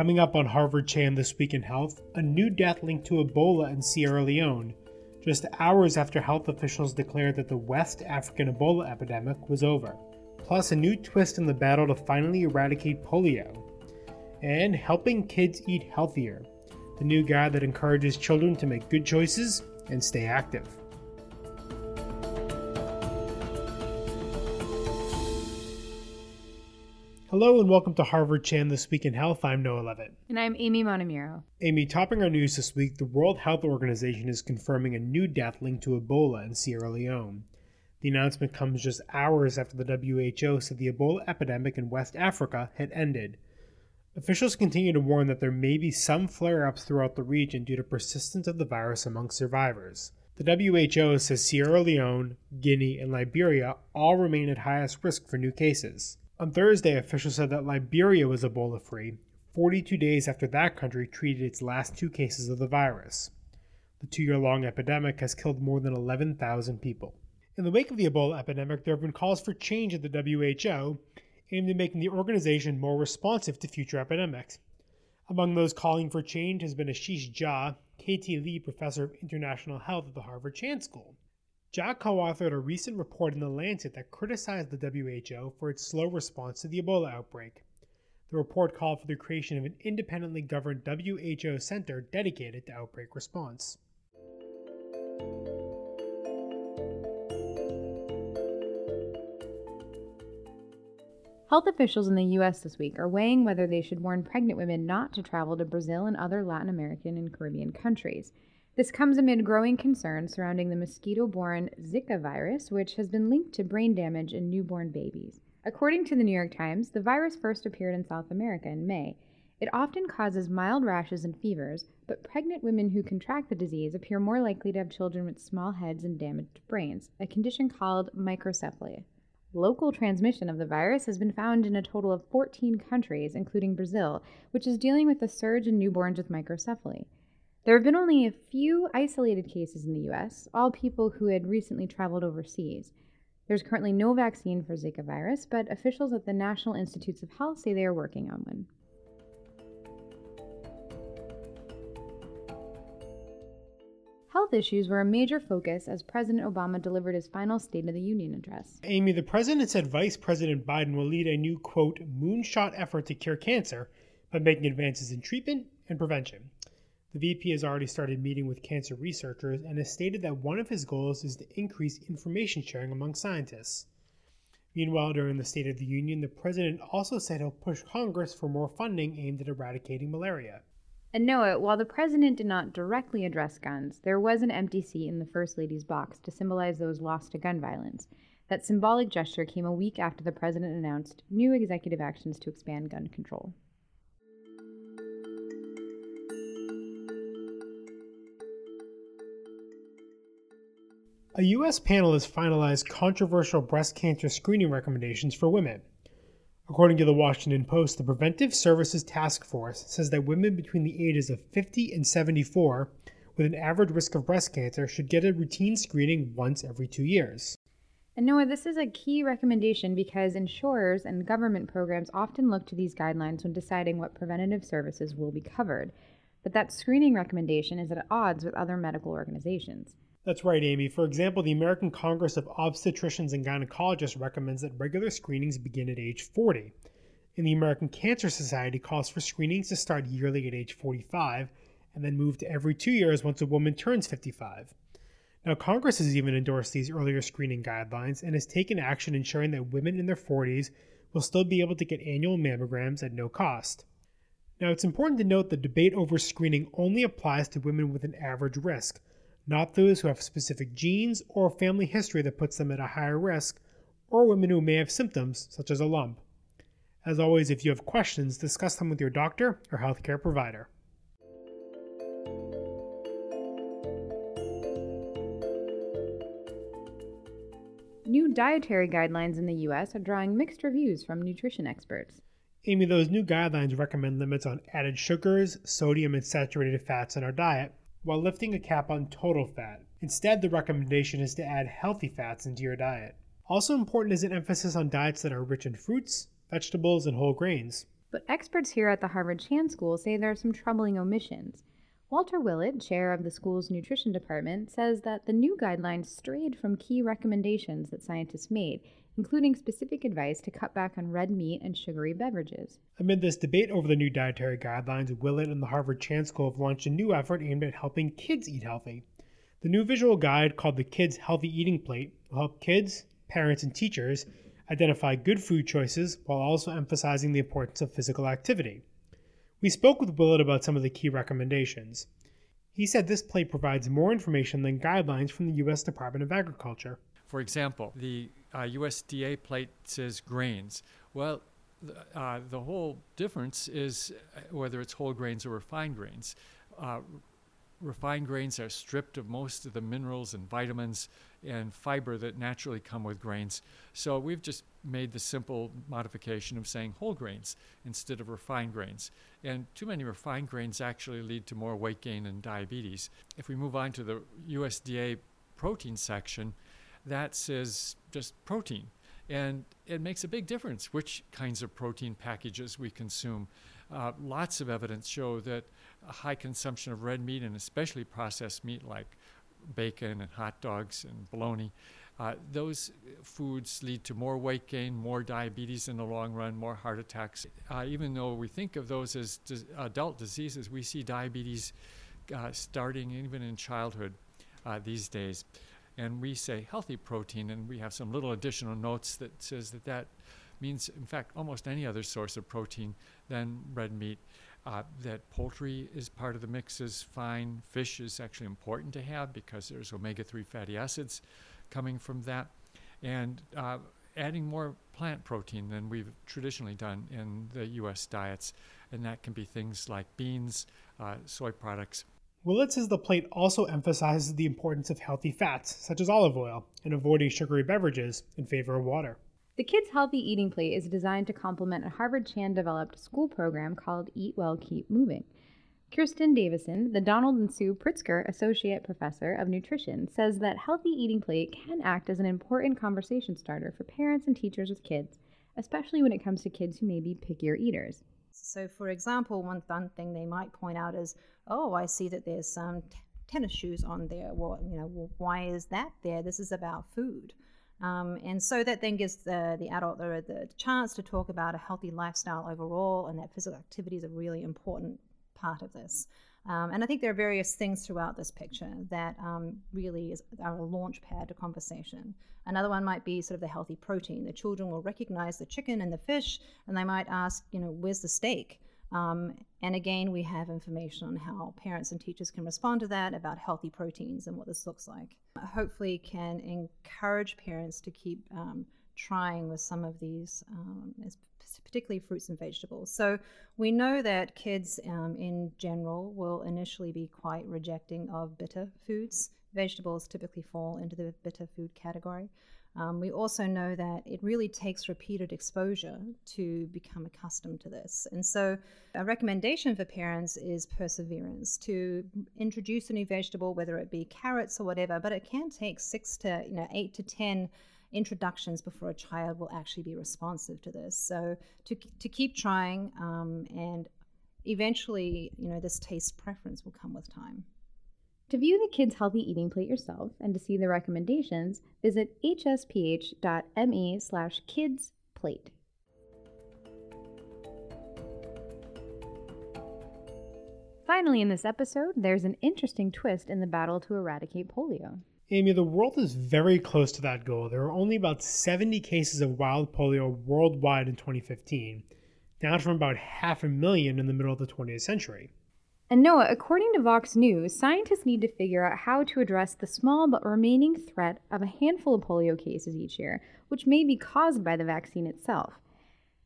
Coming up on Harvard Chan This Week in Health, a new death linked to Ebola in Sierra Leone, just hours after health officials declared that the West African Ebola epidemic was over. Plus, a new twist in the battle to finally eradicate polio. And helping kids eat healthier, the new guide that encourages children to make good choices and stay active. Hello and welcome to Harvard Chan This Week in Health. I'm Noah Leavitt. And I'm Amy Montemuro. Amy, topping our news this week, the World Health Organization is confirming a new death linked to Ebola in Sierra Leone. The announcement comes just hours after the WHO said the Ebola epidemic in West Africa had ended. Officials continue to warn that there may be some flare ups throughout the region due to persistence of the virus among survivors. The WHO says Sierra Leone, Guinea, and Liberia all remain at highest risk for new cases. On Thursday, officials said that Liberia was Ebola free, 42 days after that country treated its last two cases of the virus. The two year long epidemic has killed more than 11,000 people. In the wake of the Ebola epidemic, there have been calls for change at the WHO aimed at making the organization more responsive to future epidemics. Among those calling for change has been Ashish Jha, KT Li Professor of International Health at the Harvard Chan School. Jha co authored a recent report in The Lancet that criticized the WHO for its slow response to the Ebola outbreak. The report called for the creation of an independently governed WHO center dedicated to outbreak response. Health officials in the U.S. this week are weighing whether they should warn pregnant women not to travel to Brazil and other Latin American and Caribbean countries. This comes amid growing concerns surrounding the mosquito borne Zika virus, which has been linked to brain damage in newborn babies. According to the New York Times, the virus first appeared in South America in May. It often causes mild rashes and fevers, but pregnant women who contract the disease appear more likely to have children with small heads and damaged brains, a condition called microcephaly. Local transmission of the virus has been found in a total of 14 countries, including Brazil, which is dealing with a surge in newborns with microcephaly. There have been only a few isolated cases in the US, all people who had recently traveled overseas. There's currently no vaccine for Zika virus, but officials at the National Institutes of Health say they are working on one. Health issues were a major focus as President Obama delivered his final State of the Union address. Amy, the president said Vice President Biden will lead a new, quote, moonshot effort to cure cancer by making advances in treatment and prevention. The VP has already started meeting with cancer researchers and has stated that one of his goals is to increase information sharing among scientists. Meanwhile, during the State of the Union, the president also said he'll push Congress for more funding aimed at eradicating malaria. And Noah, while the president did not directly address guns, there was an empty seat in the First Lady's box to symbolize those lost to gun violence. That symbolic gesture came a week after the president announced new executive actions to expand gun control. A U.S. panel has finalized controversial breast cancer screening recommendations for women. According to the Washington Post, the Preventive Services Task Force says that women between the ages of 50 and 74 with an average risk of breast cancer should get a routine screening once every two years. And Noah, this is a key recommendation because insurers and government programs often look to these guidelines when deciding what preventative services will be covered. But that screening recommendation is at odds with other medical organizations. That's right, Amy. For example, the American Congress of Obstetricians and Gynecologists recommends that regular screenings begin at age 40. And the American Cancer Society calls for screenings to start yearly at age 45 and then move to every two years once a woman turns 55. Now, Congress has even endorsed these earlier screening guidelines and has taken action ensuring that women in their 40s will still be able to get annual mammograms at no cost. Now, it's important to note the debate over screening only applies to women with an average risk not those who have specific genes or family history that puts them at a higher risk, or women who may have symptoms such as a lump. As always, if you have questions, discuss them with your doctor or healthcare provider. New dietary guidelines in the U.S. are drawing mixed reviews from nutrition experts. Amy, those new guidelines recommend limits on added sugars, sodium, and saturated fats in our diet, while lifting a cap on total fat. Instead, the recommendation is to add healthy fats into your diet. Also important is an emphasis on diets that are rich in fruits, vegetables, and whole grains. But experts here at the Harvard Chan School say there are some troubling omissions. Walter Willett, chair of the school's nutrition department, says that the new guidelines strayed from key recommendations that scientists made, including specific advice to cut back on red meat and sugary beverages. Amid this debate over the new dietary guidelines, Willett and the Harvard Chan School have launched a new effort aimed at helping kids eat healthy. The new visual guide called the Kids Healthy Eating Plate will help kids, parents, and teachers identify good food choices while also emphasizing the importance of physical activity. We spoke with Willett about some of the key recommendations. He said this plate provides more information than guidelines from the U.S. Department of Agriculture. For example, the uh, USDA plate says grains. Well, uh, the whole difference is uh, whether it's whole grains or refined grains. Uh, refined grains are stripped of most of the minerals and vitamins and fiber that naturally come with grains. So we've just made the simple modification of saying whole grains instead of refined grains. And too many refined grains actually lead to more weight gain and diabetes. If we move on to the USDA protein section, that says just protein. And it makes a big difference which kinds of protein packages we consume. Uh, lots of evidence show that a high consumption of red meat and especially processed meat like bacon and hot dogs and bologna, uh, those foods lead to more weight gain, more diabetes in the long run, more heart attacks. Uh, even though we think of those as adult diseases, we see diabetes uh, starting even in childhood uh, these days. And we say healthy protein, and we have some little additional notes that says that that means, in fact, almost any other source of protein than red meat. Uh, that poultry is part of the mix is fine. Fish is actually important to have because there's omega 3 fatty acids coming from that. And uh, adding more plant protein than we've traditionally done in the U.S. diets. And that can be things like beans, uh, soy products. Willett says the plate also emphasizes the importance of healthy fats, such as olive oil, and avoiding sugary beverages in favor of water. The Kids Healthy Eating Plate is designed to complement a Harvard Chan developed school program called Eat Well, Keep Moving. Kirsten Davison, the Donald and Sue Pritzker Associate Professor of Nutrition, says that Healthy Eating Plate can act as an important conversation starter for parents and teachers with kids, especially when it comes to kids who may be pickier eaters. So, for example, one fun thing they might point out is, oh, I see that there's some t- tennis shoes on there. Well, you know, well, why is that there? This is about food. Um, and so that then gives the, the adult the, the chance to talk about a healthy lifestyle overall, and that physical activity is a really important part of this. Um, and I think there are various things throughout this picture that um, really is, are a launch pad to conversation. Another one might be sort of the healthy protein. The children will recognize the chicken and the fish, and they might ask, you know, where's the steak? Um, and again, we have information on how parents and teachers can respond to that about healthy proteins and what this looks like. Hopefully, can encourage parents to keep um, trying with some of these, um, particularly fruits and vegetables. So we know that kids um, in general will initially be quite rejecting of bitter foods. Vegetables typically fall into the bitter food category. Um, we also know that it really takes repeated exposure to become accustomed to this. And so, a recommendation for parents is perseverance to introduce a new vegetable, whether it be carrots or whatever, but it can take six to, you know, eight to 10 introductions before a child will actually be responsive to this. So, to, to keep trying, um, and eventually, you know, this taste preference will come with time. To view the Kids Healthy Eating Plate yourself and to see the recommendations, visit hsph.me slash kidsplate. Finally, in this episode, there's an interesting twist in the battle to eradicate polio. Amy, the world is very close to that goal. There are only about 70 cases of wild polio worldwide in 2015, down from about half a million in the middle of the 20th century. And Noah, according to Vox News, scientists need to figure out how to address the small but remaining threat of a handful of polio cases each year, which may be caused by the vaccine itself.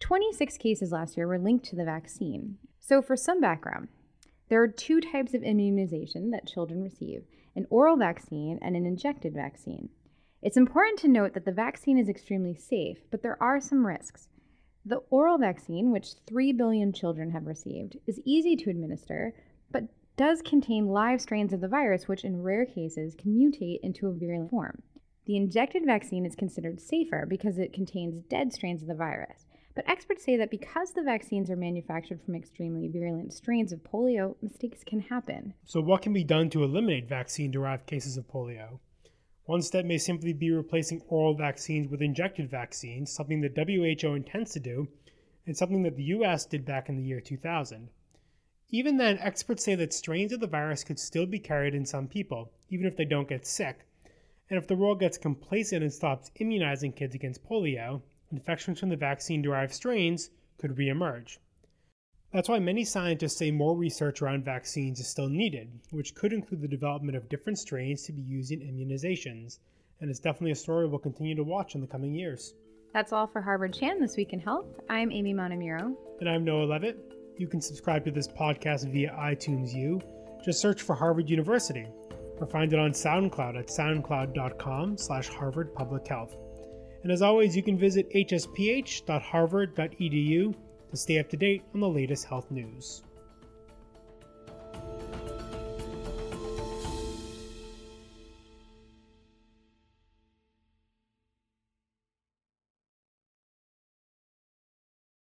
26 cases last year were linked to the vaccine. So, for some background, there are two types of immunization that children receive an oral vaccine and an injected vaccine. It's important to note that the vaccine is extremely safe, but there are some risks. The oral vaccine, which 3 billion children have received, is easy to administer, but does contain live strains of the virus, which in rare cases can mutate into a virulent form. The injected vaccine is considered safer because it contains dead strains of the virus, But experts say that because the vaccines are manufactured from extremely virulent strains of polio, mistakes can happen. So, what can be done to eliminate vaccine derived cases of polio? One step may simply be replacing oral vaccines with injected vaccines, something that WHO intends to do, and something that the US did back in the year 2000. Even then, experts say that strains of the virus could still be carried in some people, even if they don't get sick. And if the world gets complacent and stops immunizing kids against polio, infections from the vaccine derived strains could reemerge. That's why many scientists say more research around vaccines is still needed, which could include the development of different strains to be used in immunizations. And it's definitely a story we'll continue to watch in the coming years. That's all for Harvard Chan This Week in Health. I'm Amy Montemuro. And I'm Noah Leavitt. You can subscribe to this podcast via iTunes U. Just search for Harvard University or find it on SoundCloud at soundcloud.com slash Harvard Public Health. And as always, you can visit hsph.harvard.edu to stay up to date on the latest health news.